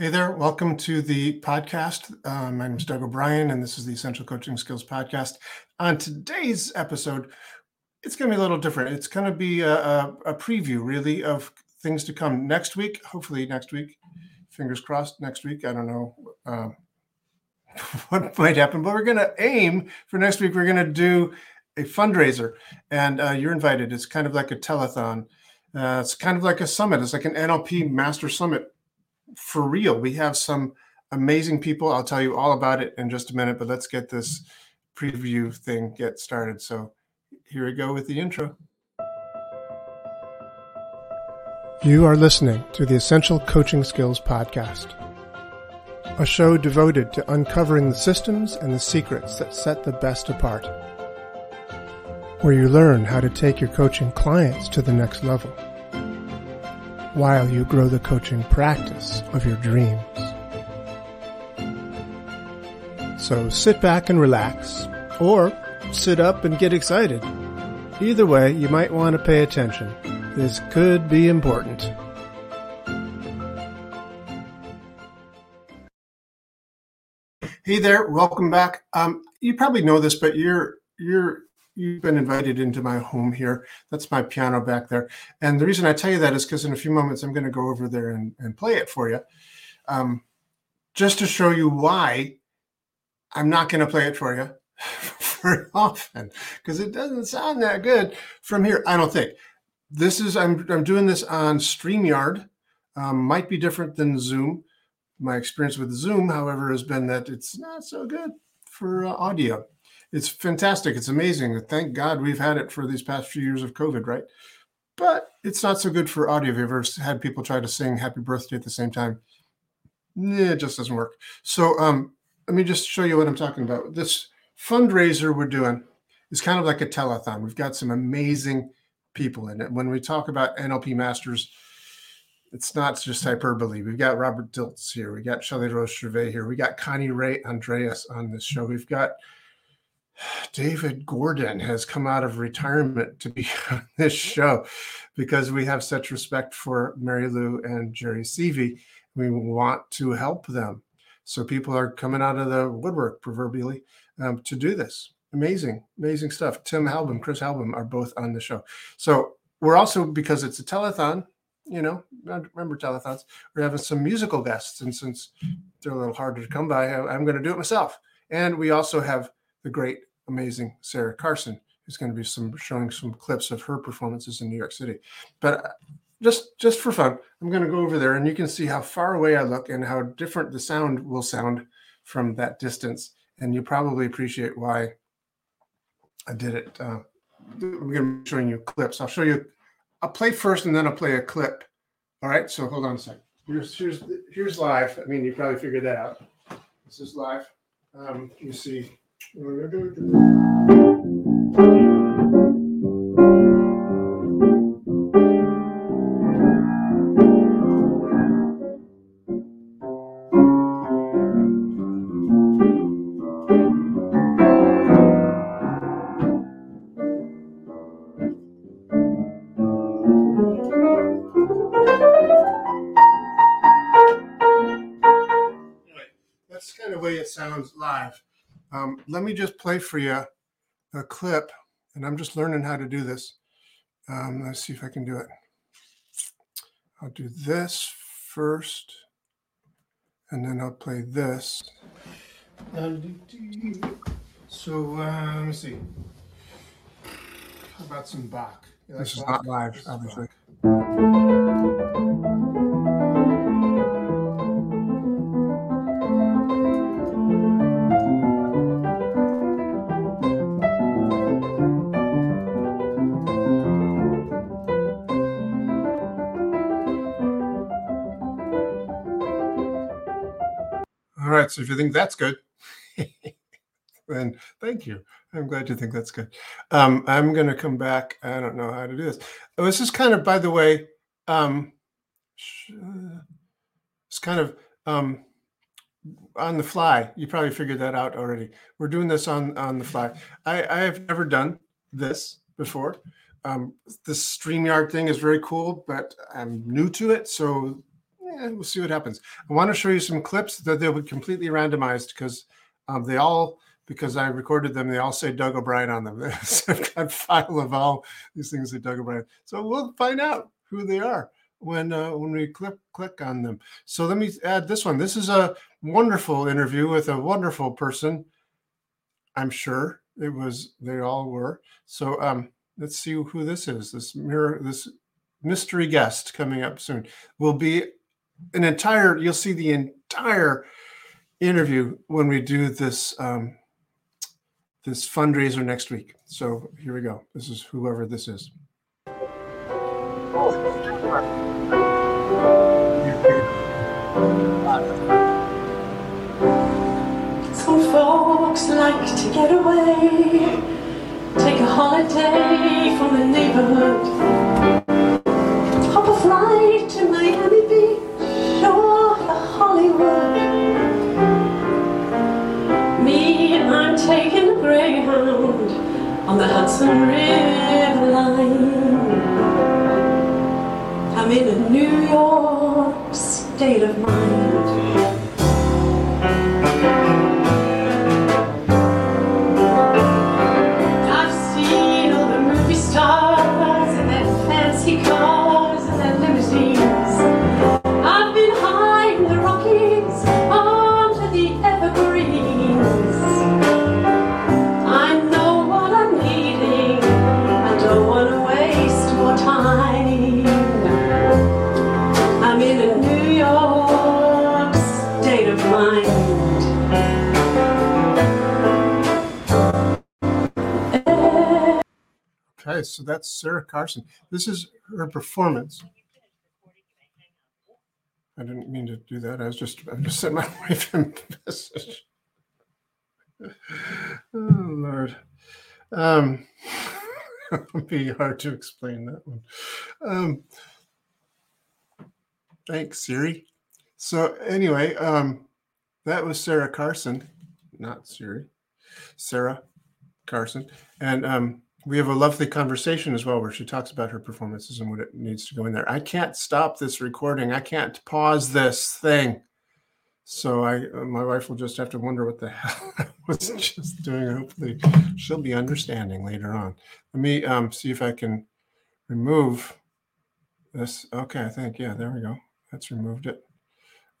Hey there, welcome to the podcast. Uh, my name is Doug O'Brien, and this is the Essential Coaching Skills Podcast. On today's episode, it's going to be a little different. It's going to be a, a, a, preview, really, of things to come next week. Hopefully, next week. Fingers crossed, next week. I don't know uh, what might happen, but we're going to aim for next week. We're going to do a fundraiser, and uh, you're invited. It's kind of like a telethon. Uh, it's kind of like a summit. It's like an NLP Master Summit for real. We have some amazing people. I'll tell you all about it in just a minute, but let's get this preview thing get started. So here we go with the intro. You are listening to the Essential Coaching Skills Podcast, a show devoted to uncovering the systems and the secrets that set the best apart, where you learn how to take your coaching clients to the next level while you grow the coaching practice of your dreams. So sit back and relax, or sit up and get excited. Either way, you might want to pay attention. This could be important. Hey there, welcome back. Um, you probably know this, but you're you're you've been invited into my home here. That's my piano back there. And the reason I tell you that is because in a few moments I'm going to go over there and, and play it for you, um, just to show you why I'm not going to play it for you very often because it doesn't sound that good from here. I don't think. This is I'm I'm doing this on Streamyard. Um, might be different than Zoom. My experience with Zoom, however, has been that it's not so good for uh, audio it's fantastic. It's amazing. Thank God we've had it for these past few years of COVID, right? But it's not so good for audio. Have you ever had people try to sing happy birthday at the same time? It just doesn't work. So um, let me just show you what I'm talking about. This fundraiser we're doing is kind of like a telethon. We've got some amazing people in it. When we talk about NLP masters, it's not just hyperbole. We've got Robert Dilts here. We got Shelle Rose Charvet here. We got Connirae Andreas on this show. We've got David Gordon has come out of retirement to be on this show because we have such respect for Mary Lou and Jerry Seavey. We want to help them. So people are coming out of the woodwork, proverbially, um, to do this. Amazing, amazing stuff. Tim Halbom, Kris Halbom are both on the show. So we're also, because it's a telethon, you know, remember telethons, we're having some musical guests. And since they're a little harder to come by, I'm going to do it myself. And we also have the great amazing Sarah Carson, who's going to be some showing some clips of her performances in New York City. But uh, just just for fun, I'm going to go over there, and you can see how far away I look and how different the sound will sound from that distance. And you probably appreciate why I did it. Uh, I'm going to be showing you clips. I'll show you. I'll play first, and then I'll play a clip. All right. So hold on a second. Here's here's here's live. I mean, you probably figured that out. This is live. Um, you see that's kind of way it sounds live. Um, let me just play for you a clip, and I'm just learning how to do this. Um, let's see if I can do it. I'll do this first, and then I'll play this. So uh, let me see. How about some Bach? This is not live, obviously. If you think that's good, then thank you. I'm glad you think that's good. Um, I'm going to come back. I don't know how to do this. Oh, this is kind of, by the way, um, it's kind of um, on the fly. You probably figured that out already. We're doing this on on the fly. I, I have never done this before. Um, this StreamYard thing is very cool, but I'm new to it, so we'll see what happens. I want to show you some clips that they'll be completely randomized because um, they all, because I recorded them, they all say Doug O'Brien on them. I've got file of all these things that Doug O'Brien. So we'll find out who they are when uh, when we click click on them. So let me add this one. This is a wonderful interview with a wonderful person. I'm sure it was. They all were. So um, let's see who this is. This mirror. This mystery guest coming up soon will be an entire. You'll see the entire interview when we do this um, this fundraiser next week. So here we go. This is whoever this is. Some folks like to get away, take a holiday so that's Sarah Carson. This is her performance. I didn't mean to do that. I was just I just sent my wife a message. Oh Lord. Um it'll be hard to explain that one. Um thanks, Siri. So anyway, um that was Sarah Carson, not Siri. Sarah Carson. And um we have a lovely conversation as well where she talks about her performances and what it needs to go in there. I can't stop this recording. I can't pause this thing. So I, uh, my wife will just have to wonder what the hell I was just doing. Hopefully, she'll be understanding later on. Let me um, see if I can remove this. Okay, I think yeah, there we go. That's removed it.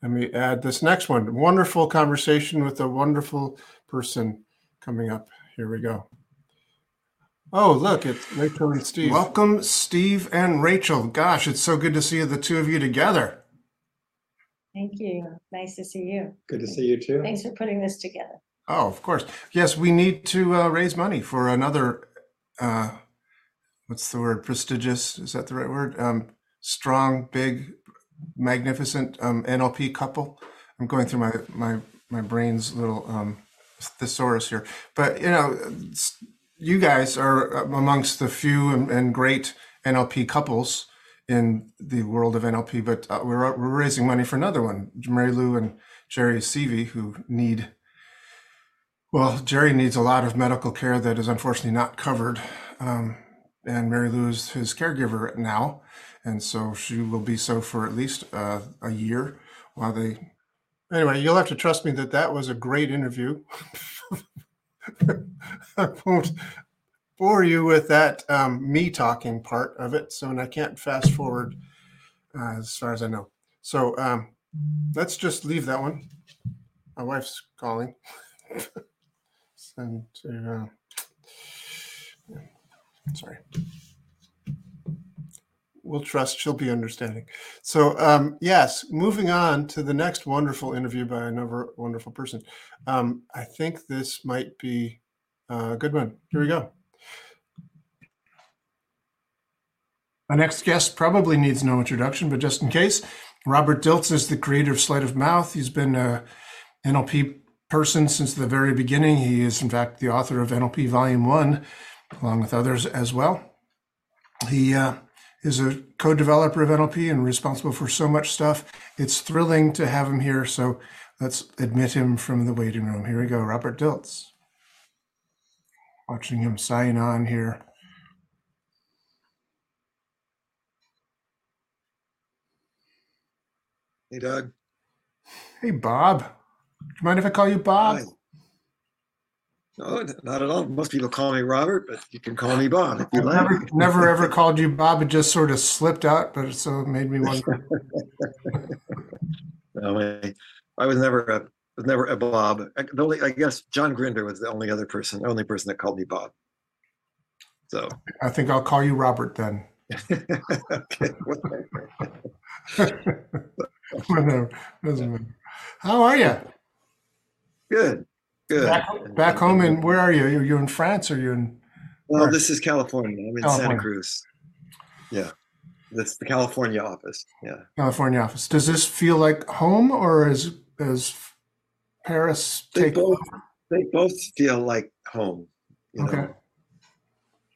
Let me add this next one. Wonderful conversation with a wonderful person coming up. Here we go. Oh, look, it's Rachel and Steve. Welcome, Steve and Rachel. Gosh, it's so good to see the two of you together. Thank you. Nice to see you. Good to see you too. Thanks for putting this together. Oh, of course. Yes, we need to uh, raise money for another, uh, what's the word? Prestigious, is that the right word? Um, strong, big, magnificent um, NLP couple. I'm going through my, my, my brain's little um, thesaurus here. But, you know, it's- you guys are amongst the few and, and great NLP couples in the world of NLP, but uh, we're, we're raising money for another one, Mary Lou and Jerry Seavey, who need, well, Jerry needs a lot of medical care that is unfortunately not covered. Um, and Mary Lou is his caregiver now. And so she will be so for at least uh, a year while they. Anyway, you'll have to trust me that that was a great interview. I won't bore you with that um, me talking part of it. So, and I can't fast forward uh, as far as I know. So, um, let's just leave that one. My wife's calling. Send to, uh, sorry. We'll trust she'll be understanding. So, um, yes, moving on to the next wonderful interview by another wonderful person. Um, I think this might be a good one. Here we go. Our next guest probably needs no introduction, but just in case, Robert Dilts is the creator of Sleight of Mouth. He's been a NLP person since the very beginning. He is, in fact, the author of NLP Volume 1, along with others as well. He uh, is a co developer of NLP and responsible for so much stuff. It's thrilling to have him here. So let's admit him from the waiting room. Here we go, Robert Dilts. Watching him sign on here. Hey, Doug. Hey, Bob. Do you mind if I call you Bob? Hi. No, not at all. Most people call me Robert, but you can call me Bob if you like. never, never ever called you Bob. It just sort of slipped out, but it so it made me wonder. No, I, I was never a was never a Bob. I, the only, I guess John Grinder was the only other person, only person that called me Bob. So I think I'll call you Robert then. okay. Whatever. Doesn't matter. How are you? good, good. Back, back home in where are you? You're, you in France or you in Well, this is California. I'm in Santa Cruz. Yeah, that's the California office. Yeah. California office? Does this feel like home or is is Paris They take both they both feel like home. You know. Okay.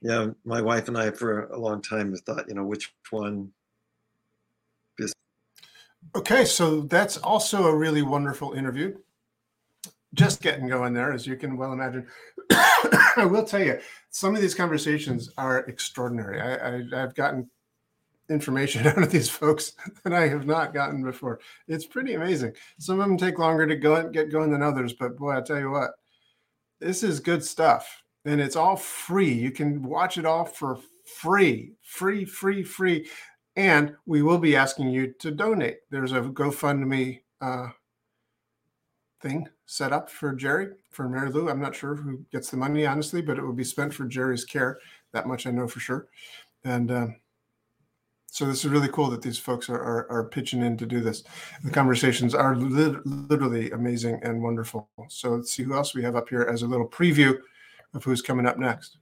Yeah, my wife and I for a long time have thought, you know, which one is. Okay, so that's also a really wonderful interview. Just getting going there, as you can well imagine. I will tell you, some of these conversations are extraordinary. I, I, I've gotten information out of these folks that I have not gotten before. It's pretty amazing. Some of them take longer to go get going than others, but boy, I tell you what, this is good stuff, and it's all free. You can watch it all for free, free, free, free and we will be asking you to donate. There's a GoFundMe uh, thing set up for Jerry, for Mary Lou. I'm not sure who gets the money, honestly, but it will be spent for Jerry's care. That much I know for sure. And um, so this is really cool that these folks are, are, are pitching in to do this. The conversations are lit- literally amazing and wonderful. So let's see who else we have up here as a little preview of who's coming up next.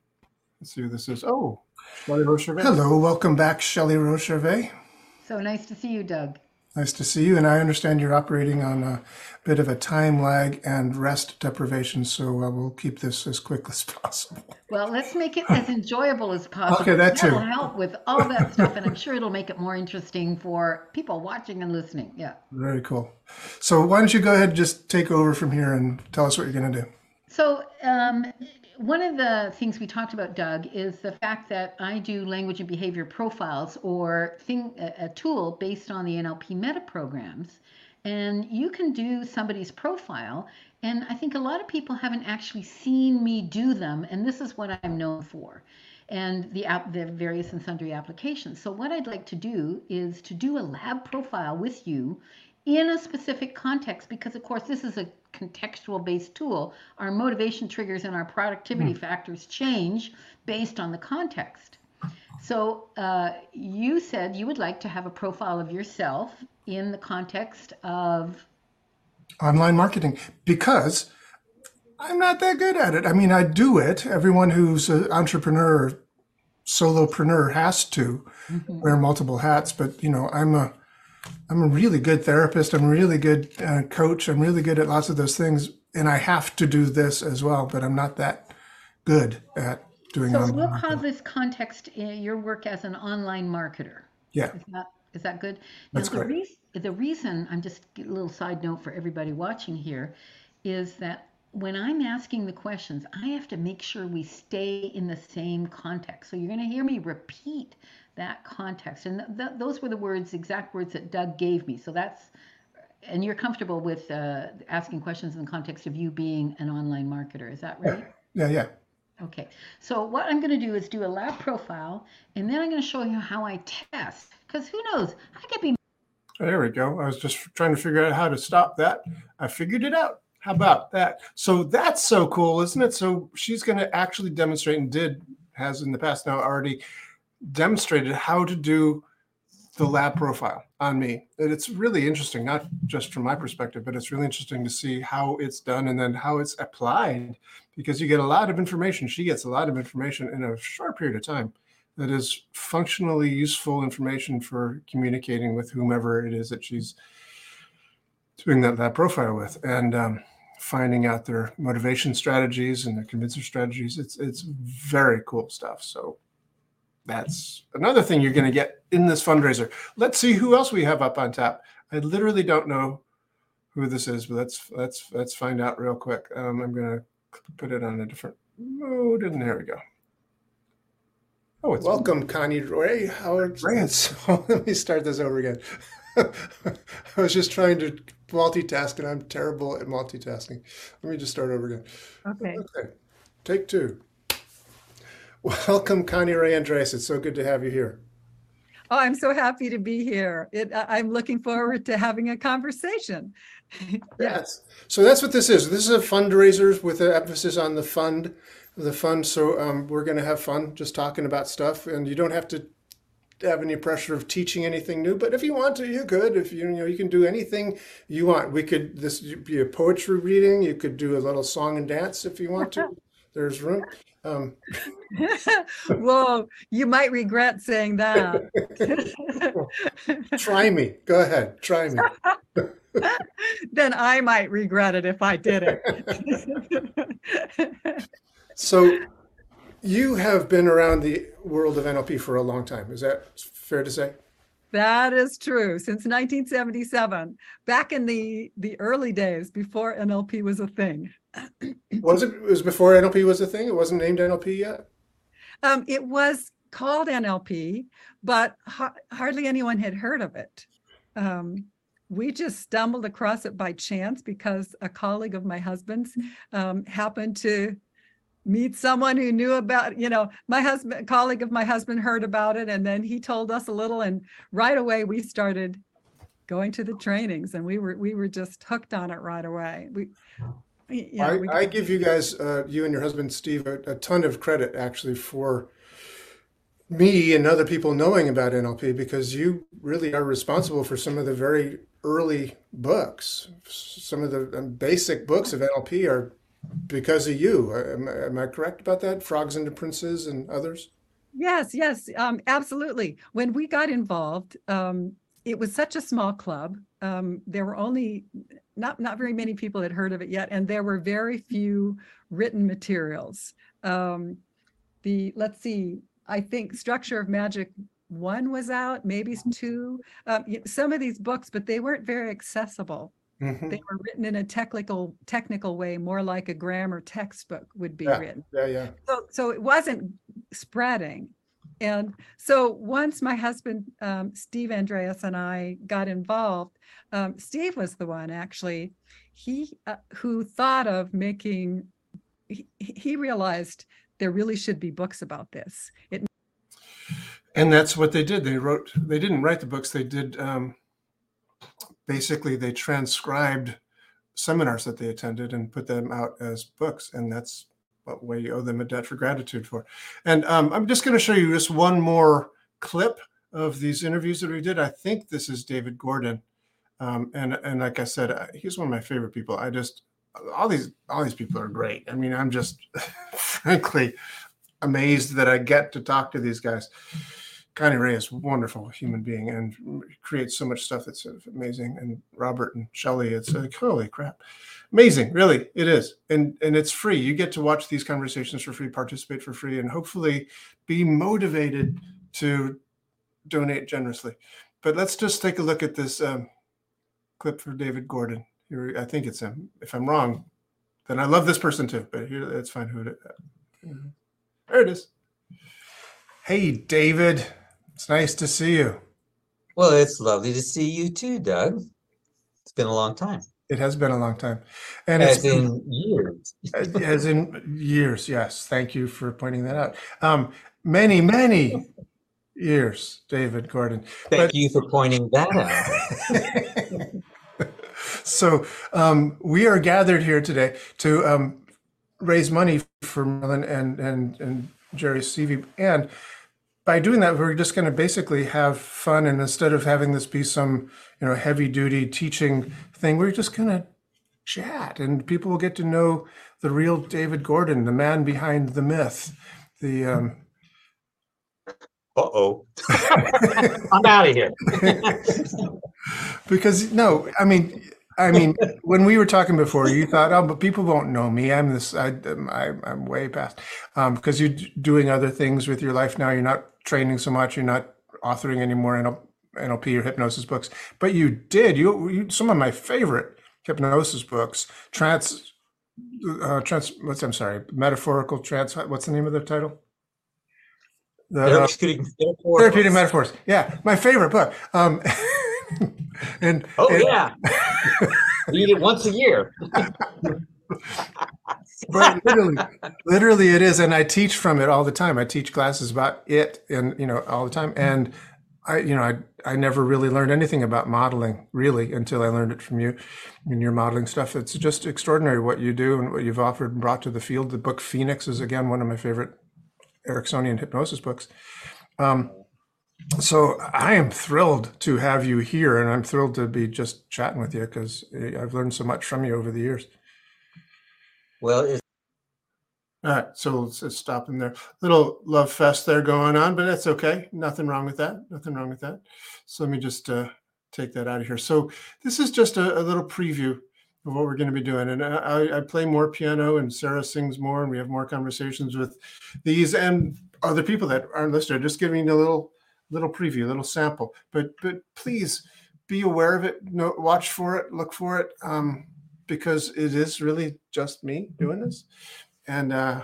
Let's see who this is. Oh, Shelle Rose Charvet. Hello, welcome back, Shelle Rose Charvet. So nice to see you, Doug. Nice to see you. And I understand you're operating on a bit of a time lag and rest deprivation, so uh, we'll keep this as quick as possible. Well, let's make it as enjoyable as possible. Okay, that too. That'll help with all that stuff, and I'm sure it'll make it more interesting for people watching and listening. Yeah. Very cool. So why don't you go ahead and just take over from here and tell us what you're going to do? So, um, one of the things we talked about, Doug, is the fact that I do language and behavior profiles or thing, a, a tool based on the NLP meta programs. And you can do somebody's profile. And I think a lot of people haven't actually seen me do them. And this is what I'm known for and the, app, the various and sundry applications. So, what I'd like to do is to do a lab profile with you in a specific context because of course this is a contextual based tool our motivation triggers and our productivity factors change based on the context so uh, you said you would like to have a profile of yourself in the context of Online marketing, because I'm not that good at it. I mean, I do it. Everyone who's an entrepreneur, solopreneur has to wear multiple hats, but you know, I'm a I'm a really good therapist. I'm a really good uh, coach. I'm really good at lots of those things, and I have to do this as well. But I'm not that good at doing so call this context uh, your work as an online marketer Yeah, Is that is that good? That's now, the, reas- the reason I'm just a little side note for everybody watching here is that when I'm asking the questions, I have to make sure we stay in the same context. So you're going to hear me repeat that context, and th- th- those were the words, exact words that Doug gave me. So that's and you're comfortable with uh, asking questions in the context of you being an online marketer. Is that right? yeah, yeah. Okay, so what I'm going to do is do a lab profile, and then I'm going to show you how I test. Because who knows, I could be There we go. I was just trying to figure out how to stop that. I figured it out. How about that? So that's so cool, isn't it? So she's going to actually demonstrate and did, has in the past now already demonstrated how to do the lab profile on me. And it's really interesting, not just from my perspective, but it's really interesting to see how it's done and then how it's applied because you get a lot of information. She gets a lot of information in a short period of time that is functionally useful information for communicating with whomever it is that she's doing that, lab profile with and um, finding out their motivation strategies and their convincer strategies. It's it's very cool stuff. So that's another thing you're going to get in this fundraiser. Let's see who else we have up on top. I literally don't know who this is, but let's let's let's find out real quick. Um, I'm going to put it on a different mode, and there we go. Oh, it's welcome, Connie Roy Howard. Ray. Let me start this over again. I was just trying to multitask and I'm terrible at multitasking. Let me just start over again. Okay. Okay, take two. Welcome, Connirae Andreas. It's so good to have you here. Oh, I'm so happy to be here. It, I'm looking forward to having a conversation. Yes. So that's what this is. This is a fundraiser with an emphasis on the fund, the fund. So um, we're going to have fun just talking about stuff, and you don't have to have any pressure of teaching anything new. But if you want to, you could. If you you know, you can do anything you want. We could this be a poetry reading. You could do a little song and dance if you want to. There's room. Um, Whoa, you might regret saying that. try me. Go ahead. Try me. then I might regret it if I did it. So you have been around the world of NLP for a long time. Is that fair to say? that is true. Since 1977, back in the the early days before NLP was a thing. Was it, it was before NLP was a thing? It wasn't named NLP yet? Um, it was called NLP, but ha- hardly anyone had heard of it. Um, we just stumbled across it by chance because a colleague of my husband's um, happened to meet someone who knew about, you know, my husband, colleague of my husband heard about it, and then he told us a little, and right away we started going to the trainings, and we were we were just hooked on it right away. We, know, I, I give you guys, uh, you and your husband Steve, a, a ton of credit actually for me and other people knowing about NLP because you really are responsible for some of the very early books. Some of the um, basic books of NLP are because of you. Am, I- am I correct about that? Frogs into Princes and others? Yes, yes, um, absolutely. When we got involved, um, it was such a small club. Um, there were only not not very many people had heard of it yet, and there were very few written materials. Um, the let's see, I think Structure of Magic one was out, maybe two. Um, some of these books, but they weren't very accessible. Mhm. They were written in a technical technical way, more like a grammar textbook would be Yeah. written Yeah, yeah. so so it wasn't spreading and so once my husband um, steve andreas and i got involved um, steve was the one actually he uh, who thought of making he, he realized there really should be books about this it And that's what they did. They wrote, they didn't write the books. They did, um, basically, they transcribed seminars that they attended and put them out as books. And that's what you owe them a debt for gratitude for. And um, I'm just going to show you just one more clip of these interviews that we did. I think this is David Gordon. Um, and, and like I said, he's one of my favorite people. I just, all these, all these people are great. I mean, I'm just frankly amazed that I get to talk to these guys. Connirae is a wonderful human being and creates so much stuff that's amazing. And Robert and Shelley, it's like, holy crap. Amazing, really, it is. And and it's free. You get to watch these conversations for free, participate for free, and hopefully be motivated to donate generously. But let's just take a look at this um, clip for David Gordon. Here, I think it's him. If I'm wrong, then I love this person too. But here, that's fine. Who it? There it is. Hey, David. It's nice to see you. Well, it's lovely to see you too, Doug. It's been a long time, It has been a long time, and it's as been, in years. as in years. Yes, thank you for pointing that out. Um, many, many years, David Gordon. Thank But- you for pointing that out. so um, we are gathered here today to um, raise money for Merlin and and and Jerry Stevie, and by doing that, we're just going to basically have fun. And instead of having this be some you know heavy duty teaching thing, we're just going to chat, and people will get to know the real David Gordon, the man behind the myth. The um, Uh oh. I'm out of here. because no, I mean, I mean, when we were talking before, you thought, oh, but people won't know me. I'm this. I, I I'm way past. Um, because you're doing other things with your life now. You're not training so much. You're not authoring anymore NL, NLP or hypnosis books. But you did. You, you some of my favorite hypnosis books. Trans, uh, trans. What's I'm sorry, metaphorical trans. What's the name of the title? The, uh, Therapeutic metaphors. Therapeutic metaphors. Yeah, my favorite book. Um, and Oh and- yeah. eat it once a year. but literally, literally it is. And I teach from it all the time. I teach classes about it and, you know, all the time. And I, you know, I, I never really learned anything about modeling really until I learned it from you and your modeling stuff. It's just extraordinary what you do and what you've offered and brought to the field. The book Phoenix is again, one of my favorite Ericksonian hypnosis books. Um, so I am thrilled to have you here and I'm thrilled to be just chatting with you because I've learned so much from you over the years. Well, it's All right, so let's, stop in there. Little love fest there going on, but that's okay. Nothing wrong with that. Nothing wrong with that. So let me just uh, take that out of here. So this is just a, a little preview of what we're going to be doing, and I, I play more piano, and Sarah sings more, and we have more conversations with these and other people that aren't listed. Just giving a little little preview, a little sample. But but please be aware of it. Watch for it. Look for it. Um, because it is really just me doing this and uh,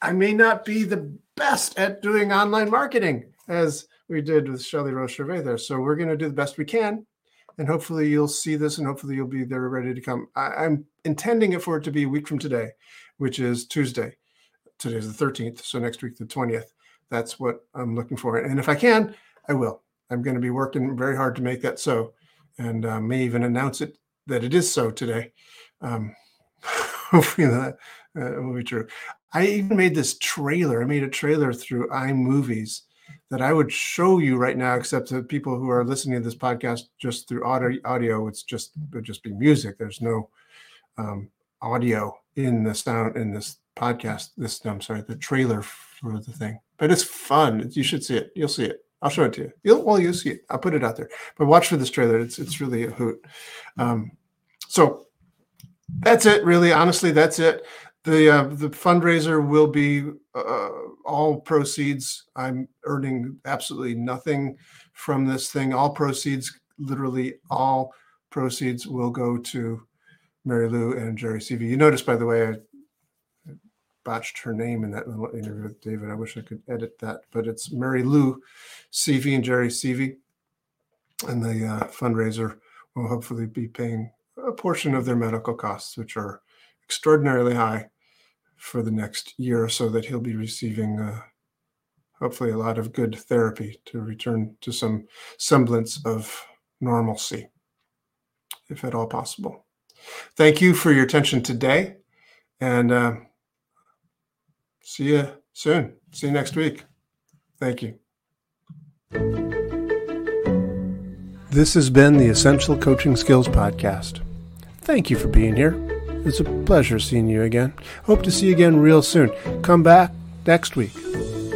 I may not be the best at doing online marketing as we did with Shelle Rose Charvet there. So we're going to do the best we can, and hopefully you'll see this, and hopefully you'll be there ready to come. I, I'm intending it for it to be a week from today, which is Tuesday. Today's the 13th, so next week the 20th. That's what I'm looking for, and if I can, I will. I'm going to be working very hard to make that so, and uh, may even announce it that it is so today. Um, hopefully that uh, will be true. I even made this trailer. I made a trailer through iMovies that I would show you right now, except to people who are listening to this podcast just through audio. Audio, it's just it would just be music. There's no um, audio in the sound in this podcast. This I'm sorry, the trailer for the thing, but it's fun. You should see it. You'll see it. I'll show it to you. You'll well, you'll see it. I'll put it out there. But watch for this trailer. It's it's really a hoot. Um, so that's it. Really, honestly, that's it. The uh, the fundraiser will be uh, all proceeds. I'm earning absolutely nothing from this thing. All proceeds, literally all proceeds, will go to Mary Lou and Jerry Seavey. You notice, by the way, I botched her name in that little interview with David. I wish I could edit that, but it's Mary Lou Seavey and Jerry Seavey, and the uh, fundraiser will hopefully be paying a portion of their medical costs, which are extraordinarily high for the next year or so that he'll be receiving uh, hopefully a lot of good therapy to return to some semblance of normalcy, if at all possible. Thank you for your attention today, and uh, see you soon. See you next week. Thank you. This has been the Essential Coaching Skills Podcast. Thank you for being here. It's a pleasure seeing you again. Hope to see you again real soon. Come back next week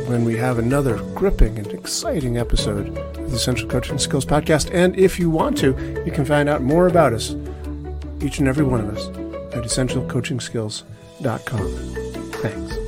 when we have another gripping and exciting episode of the Essential Coaching Skills Podcast. And if you want to, you can find out more about us, each and every one of us, at essentialcoachingskills.com. Thanks.